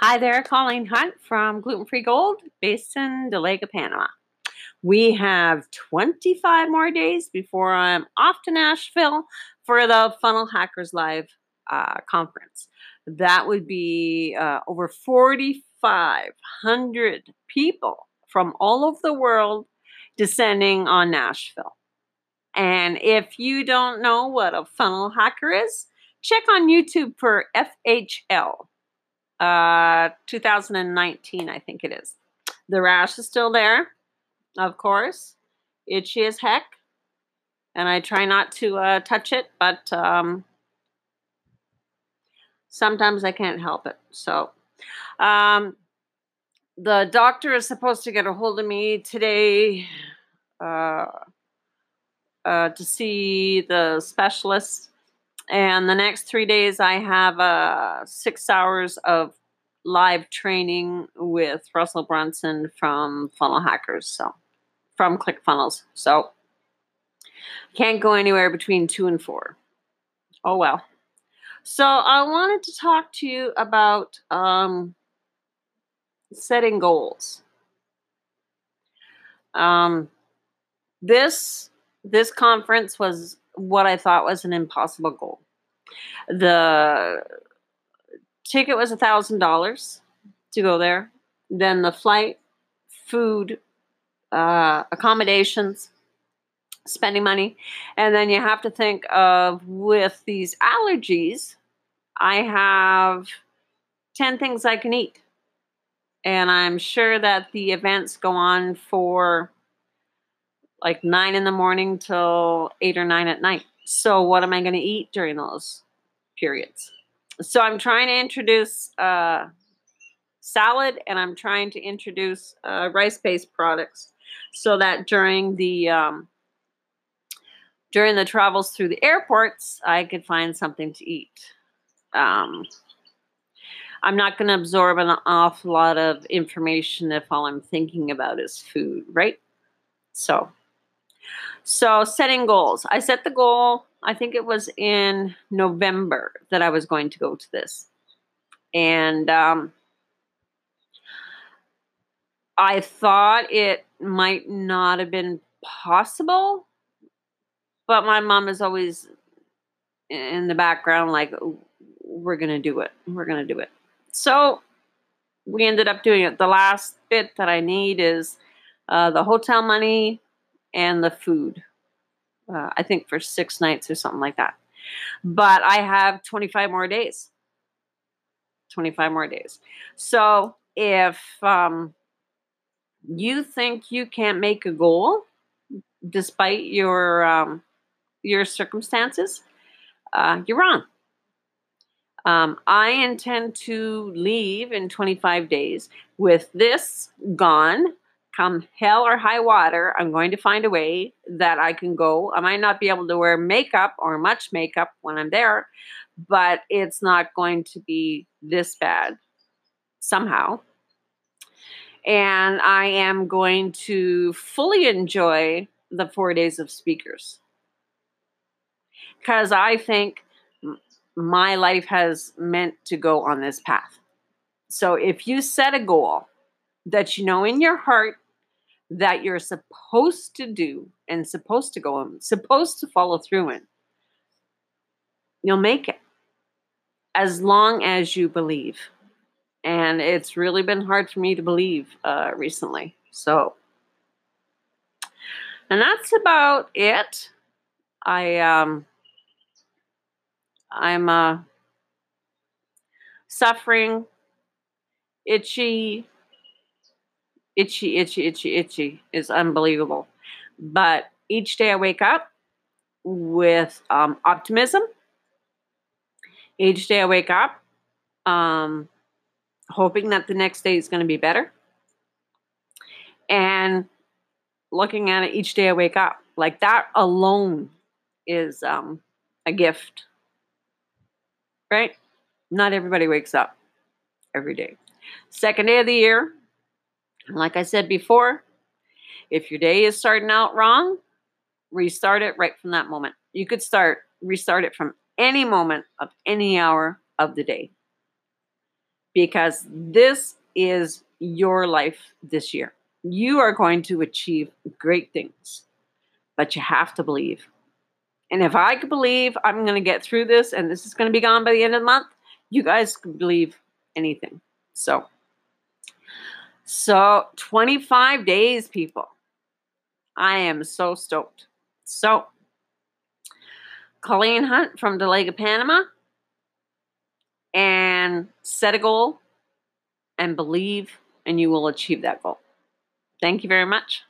Hi there, Colleen Hunt from Gluten Free Gold, based in Dolega, Panama. We have 25 more days before I'm off to Nashville for the Funnel Hackers Live uh, conference. That would be uh, over 4,500 people from all over the world descending on Nashville. And if you don't know what a funnel hacker is, check on YouTube for FHL uh, 2019, I think it is. The rash is still there, of course. Itchy as heck. And I try not to uh, touch it, but um, sometimes I can't help it. So, um, the doctor is supposed to get a hold of me today uh, uh, to see the specialist and the next three days, I have uh, six hours of live training with Russell Brunson from Funnel Hackers, so from ClickFunnels. So can't go anywhere between two and four. Oh well. So I wanted to talk to you about um, setting goals. Um, this this conference was what I thought was an impossible goal. The ticket was a thousand dollars to go there. Then the flight, food, uh, accommodations, spending money, and then you have to think of with these allergies. I have ten things I can eat, and I'm sure that the events go on for like nine in the morning till eight or nine at night. So, what am I going to eat during those periods? So, I'm trying to introduce uh, salad and I'm trying to introduce uh, rice based products so that during the um, during the travels through the airports, I could find something to eat. Um, I'm not going to absorb an awful lot of information if all I'm thinking about is food, right? So, so, setting goals. I set the goal, I think it was in November that I was going to go to this. And um, I thought it might not have been possible, but my mom is always in the background, like, we're going to do it. We're going to do it. So, we ended up doing it. The last bit that I need is uh, the hotel money, and the food. Uh, I think for six nights or something like that. But I have 25 more days. 25 more days. So if um, you think you can't make a goal despite your um, your circumstances, uh, you're wrong. Um, I intend to leave in 25 days with this gone come hell or high water, I'm going to find a way that I can go. I might not be able to wear makeup or much makeup when I'm there, but it's not going to be this bad somehow. And I am going to fully enjoy the four days of speakers because I think my life has meant to go on this path. So if you set a goal that you know in your heart that you're supposed to do and supposed to go on, supposed to follow through in, you'll make it as long as you believe. And it's really been hard for me to believe uh, recently. So, and that's about it. I um, I'm uh, suffering, itchy, itchy, itchy, itchy, itchy is unbelievable. But each day I wake up with um, optimism. Each day I wake up um, hoping that the next day is going to be better. And looking at it each day I wake up. Like that alone is um, a gift. Right? Not everybody wakes up every day. Second day of the year, like I said before, if your day is starting out wrong, restart it right from that moment. You could start, restart it from any moment of any hour of the day. because this is your life this year. You are going to achieve great things, but you have to believe. And if I could believe I'm going to get through this and this is going to be gone by the end of the month, you guys could believe anything. So, so 25 days, people. I am so stoked. So, Colleen Hunt from Dolega, Panama, and set a goal and believe, and you will achieve that goal. Thank you very much.